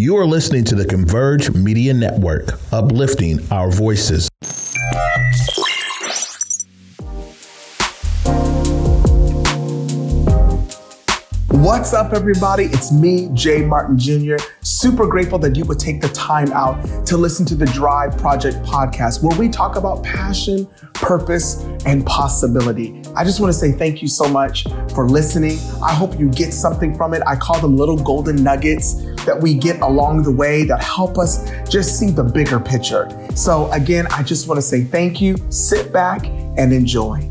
You are listening to the Converge Media Network, uplifting our voices. What's up, everybody? It's me, Jay Martin Jr. Super grateful that you would take the time out to listen to the Drive Project podcast, where we talk about passion, purpose, and possibility. I just want to say thank you so much for listening. I hope you get something from it. I call them little golden nuggets that we get along the way that help us just see the bigger picture. So, again, I just want to say thank you. Sit back and enjoy.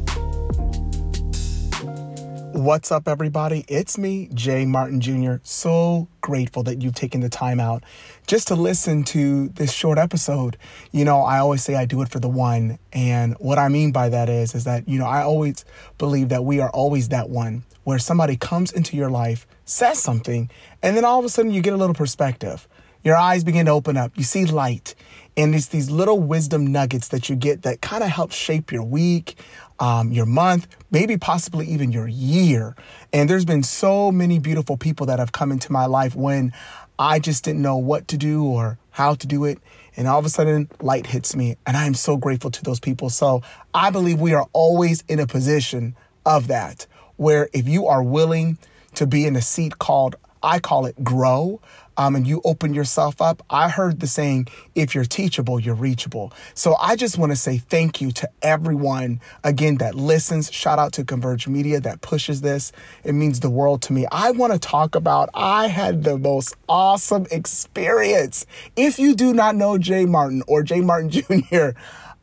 What's up, everybody? It's me, Jay Martin Jr. So grateful that you've taken the time out just to listen to this short episode. You know, I always say I do it for the one. And what I mean by that is, is that, you know, I always believe that we are always that one where somebody comes into your life, says something, and then all of a sudden you get a little perspective. Your eyes begin to open up. You see light. And it's these little wisdom nuggets that you get that kind of help shape your week, um, your month, maybe possibly even your year. And there's been so many beautiful people that have come into my life when I just didn't know what to do or how to do it. And all of a sudden, light hits me. And I am so grateful to those people. So I believe we are always in a position of that, where if you are willing to be in a seat called, I call it grow, um, and you open yourself up. I heard the saying, if you're teachable, you're reachable. So I just want to say thank you to everyone, again, that listens. Shout out to Converge Media that pushes this. It means the world to me. I want to talk about, I had the most awesome experience. If you do not know Jay Martin or Jay Martin Jr.,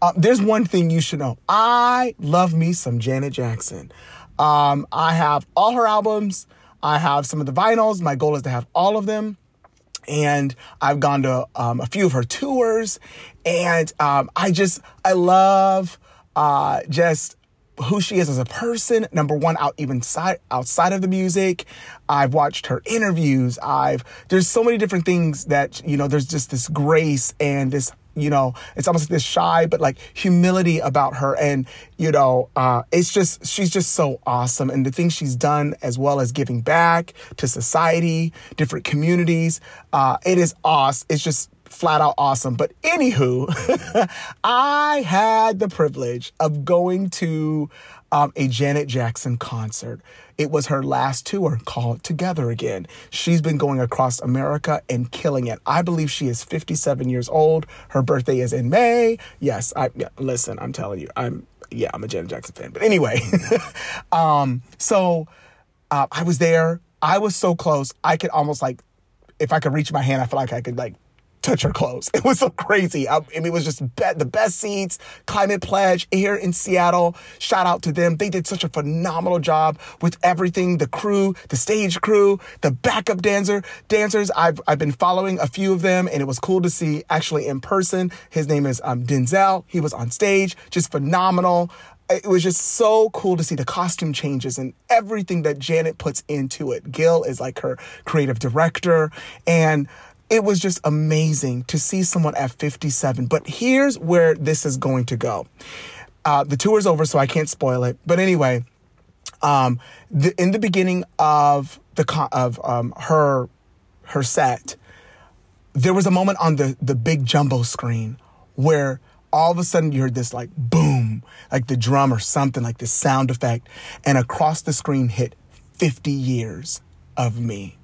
uh, there's one thing you should know. I love me some Janet Jackson. Um, I have all her albums. I have some of the vinyls. My goal is to have all of them and I've gone to um, a few of her tours, and um, I just I love uh, just who she is as a person. Number one, out even side, outside of the music, I've watched her interviews. I've there's so many different things that you know. There's just this grace and this you know, it's almost like this shy, but like humility about her. And, you know, uh, it's just, she's just so awesome. And the things she's done, as well as giving back to society, different communities, uh, it is awesome. It's just flat out awesome. But anywho, I had the privilege of going to um, a Janet Jackson concert. It was her last tour called Together Again. She's been going across America and killing it. I believe she is 57 years old. Her birthday is in May. Yes, I yeah, listen, I'm telling you, I'm yeah, I'm a Janet Jackson fan. But anyway, um, so uh, I was there. I was so close. I could almost like, if I could reach my hand, I feel like I could like touch her clothes. It was so crazy. I, mean, it was just be- the best seats. Climate Pledge here in Seattle. Shout out to them. They did such a phenomenal job with everything. The crew, the stage crew, the backup dancer dancers. I've I've been following a few of them, and it was cool to see actually in person. His name is um, Denzel. He was on stage, just phenomenal it was just so cool to see the costume changes and everything that Janet puts into it. Gil is like her creative director and it was just amazing to see someone at 57. But here's where this is going to go. Uh, the tour's over, so I can't spoil it. But anyway, um, the, in the beginning of the of um, her her set, there was a moment on the the big jumbo screen where all of a sudden you heard this like boom, like the drum or something, like this sound effect, and across the screen hit 50 years of me.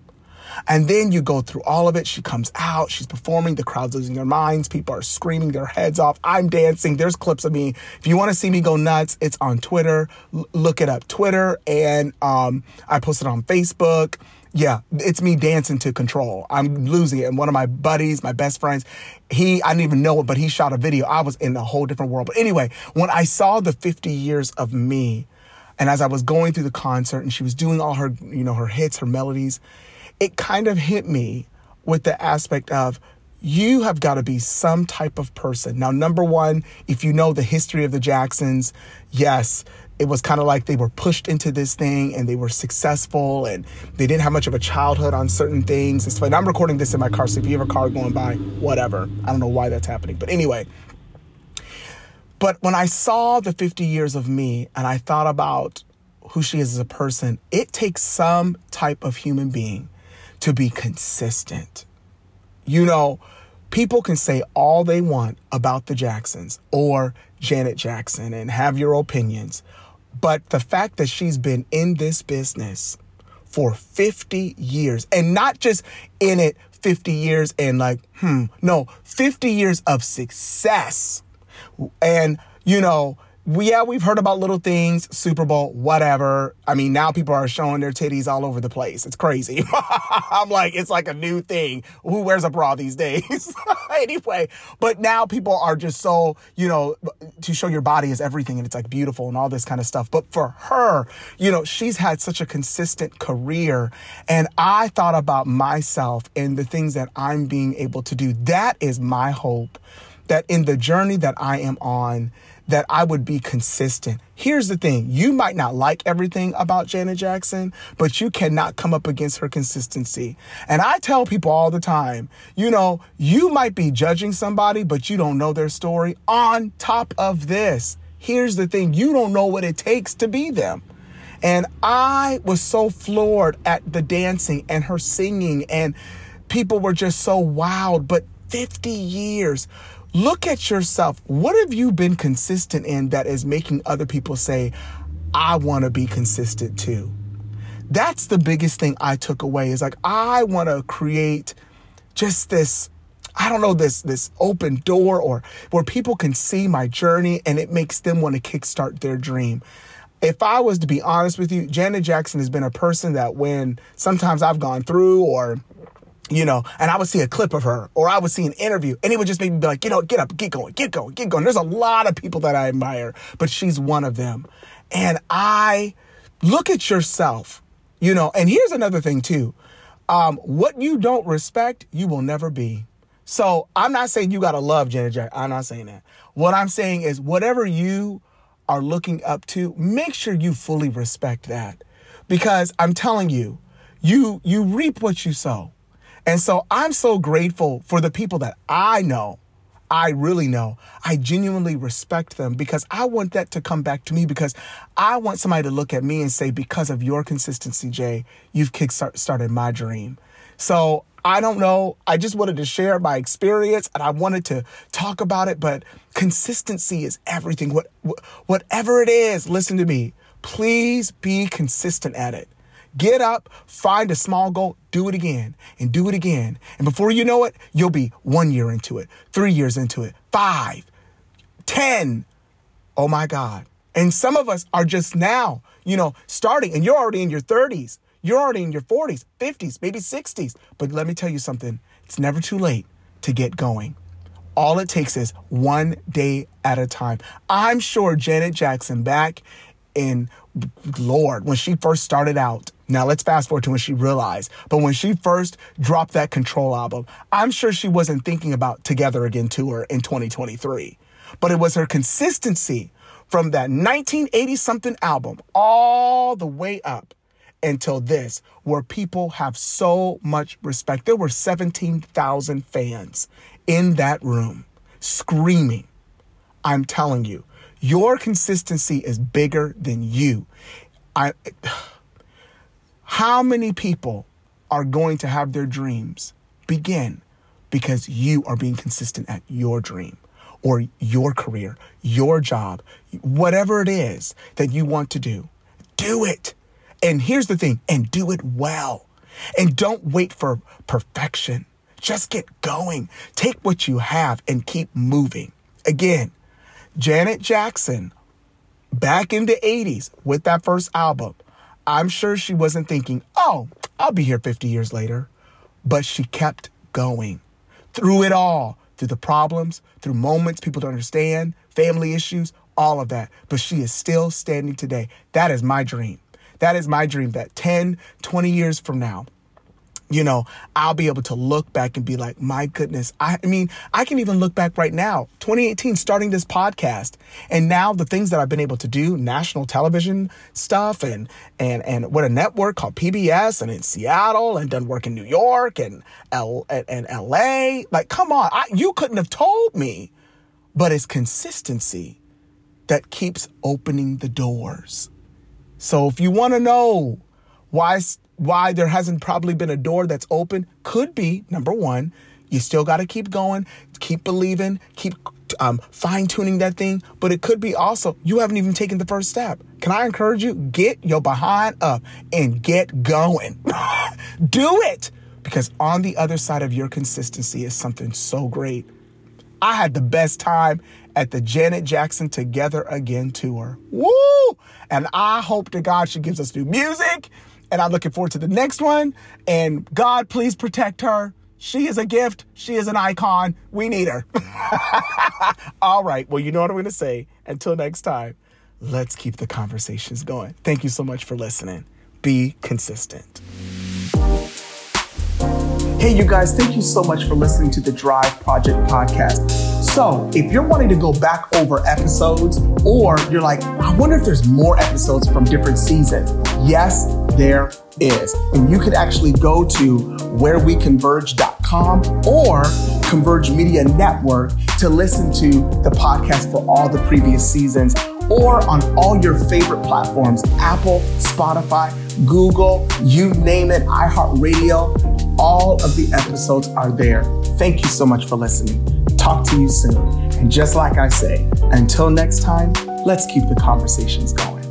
And then you go through all of it. She comes out, she's performing, the crowd's losing their minds, people are screaming their heads off. I'm dancing. There's clips of me. If you want to see me go nuts, it's on Twitter. L- look it up, Twitter, and um, I posted on Facebook. Yeah, it's me dancing to control. I'm losing it. And one of my buddies, my best friends, he, I didn't even know it, but he shot a video. I was in a whole different world. But anyway, when I saw the 50 years of me, and as I was going through the concert and she was doing all her, you know, her hits, her melodies, it kind of hit me with the aspect of you have got to be some type of person. Now, number one, if you know the history of the Jacksons, yes, it was kind of like they were pushed into this thing and they were successful and they didn't have much of a childhood on certain things. It's fine. I'm recording this in my car, so if you have a car going by, whatever. I don't know why that's happening. But anyway, but when I saw the 50 years of me and I thought about who she is as a person, it takes some type of human being to be consistent. You know, people can say all they want about the Jacksons or Janet Jackson and have your opinions. But the fact that she's been in this business for 50 years and not just in it 50 years and like, hmm, no, 50 years of success. And, you know, yeah, we've heard about little things, Super Bowl, whatever. I mean, now people are showing their titties all over the place. It's crazy. I'm like, it's like a new thing. Who wears a bra these days? anyway, but now people are just so, you know, to show your body is everything and it's like beautiful and all this kind of stuff. But for her, you know, she's had such a consistent career. And I thought about myself and the things that I'm being able to do. That is my hope that in the journey that I am on, that I would be consistent. Here's the thing you might not like everything about Janet Jackson, but you cannot come up against her consistency. And I tell people all the time, you know, you might be judging somebody, but you don't know their story. On top of this, here's the thing you don't know what it takes to be them. And I was so floored at the dancing and her singing, and people were just so wild. But 50 years, Look at yourself. What have you been consistent in that is making other people say, I want to be consistent too? That's the biggest thing I took away is like, I want to create just this I don't know this this open door or where people can see my journey and it makes them want to kickstart their dream. If I was to be honest with you, Janet Jackson has been a person that when sometimes I've gone through or you know, and I would see a clip of her or I would see an interview and it would just make me be like, you know, get up, get going, get going, get going. There's a lot of people that I admire, but she's one of them. And I look at yourself, you know, and here's another thing too. Um, what you don't respect, you will never be. So I'm not saying you got to love Janet Jackson. I'm not saying that. What I'm saying is whatever you are looking up to, make sure you fully respect that. Because I'm telling you, you you reap what you sow. And so I'm so grateful for the people that I know. I really know. I genuinely respect them because I want that to come back to me because I want somebody to look at me and say, because of your consistency, Jay, you've kickstarted my dream. So I don't know. I just wanted to share my experience and I wanted to talk about it, but consistency is everything. What, whatever it is, listen to me. Please be consistent at it. Get up, find a small goal, do it again and do it again. And before you know it, you'll be one year into it, three years into it, five, ten. Oh my God. And some of us are just now, you know, starting and you're already in your 30s. You're already in your 40s, 50s, maybe 60s. But let me tell you something it's never too late to get going. All it takes is one day at a time. I'm sure Janet Jackson back in Lord, when she first started out, now let's fast forward to when she realized, but when she first dropped that Control album, I'm sure she wasn't thinking about Together Again tour in 2023. But it was her consistency from that 1980 something album all the way up until this, where people have so much respect. There were 17,000 fans in that room screaming. I'm telling you, your consistency is bigger than you. I, how many people are going to have their dreams begin because you are being consistent at your dream or your career, your job, whatever it is that you want to do? Do it. And here's the thing and do it well. And don't wait for perfection. Just get going. Take what you have and keep moving. Again, Janet Jackson, back in the 80s with that first album, I'm sure she wasn't thinking, oh, I'll be here 50 years later. But she kept going through it all, through the problems, through moments people don't understand, family issues, all of that. But she is still standing today. That is my dream. That is my dream that 10, 20 years from now, you know, I'll be able to look back and be like, my goodness. I, I, mean, I can even look back right now, 2018, starting this podcast, and now the things that I've been able to do, national television stuff, and and and what a network called PBS, and in Seattle, and done work in New York and L and, LA. Like, come on, I, you couldn't have told me, but it's consistency that keeps opening the doors. So if you want to know why why there hasn't probably been a door that's open could be number one, You still got to keep going, keep believing, keep um, fine tuning that thing. But it could be also you haven't even taken the first step. Can I encourage you? Get your behind up and get going. Do it because on the other side of your consistency is something so great. I had the best time at the Janet Jackson Together Again tour. Woo! And I hope to God she gives us new music. And I'm looking forward to the next one. And God, please protect her. She is a gift. She is an icon. We need her. All right. Well, you know what I'm going to say. Until next time, let's keep the conversations going. Thank you so much for listening. Be consistent. Hey, you guys, thank you so much for listening to the Drive Project podcast. So, if you're wanting to go back over episodes, or you're like, I wonder if there's more episodes from different seasons, yes, there is. And you can actually go to whereweconverge.com or Converge Media Network to listen to the podcast for all the previous seasons or on all your favorite platforms Apple, Spotify, Google, you name it, iHeartRadio. All of the episodes are there. Thank you so much for listening. Talk to you soon. And just like I say, until next time, let's keep the conversations going.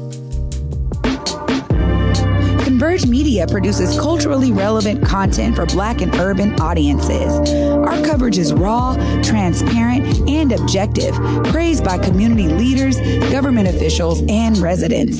Converge Media produces culturally relevant content for Black and urban audiences. Our coverage is raw, transparent, and objective, praised by community leaders, government officials, and residents.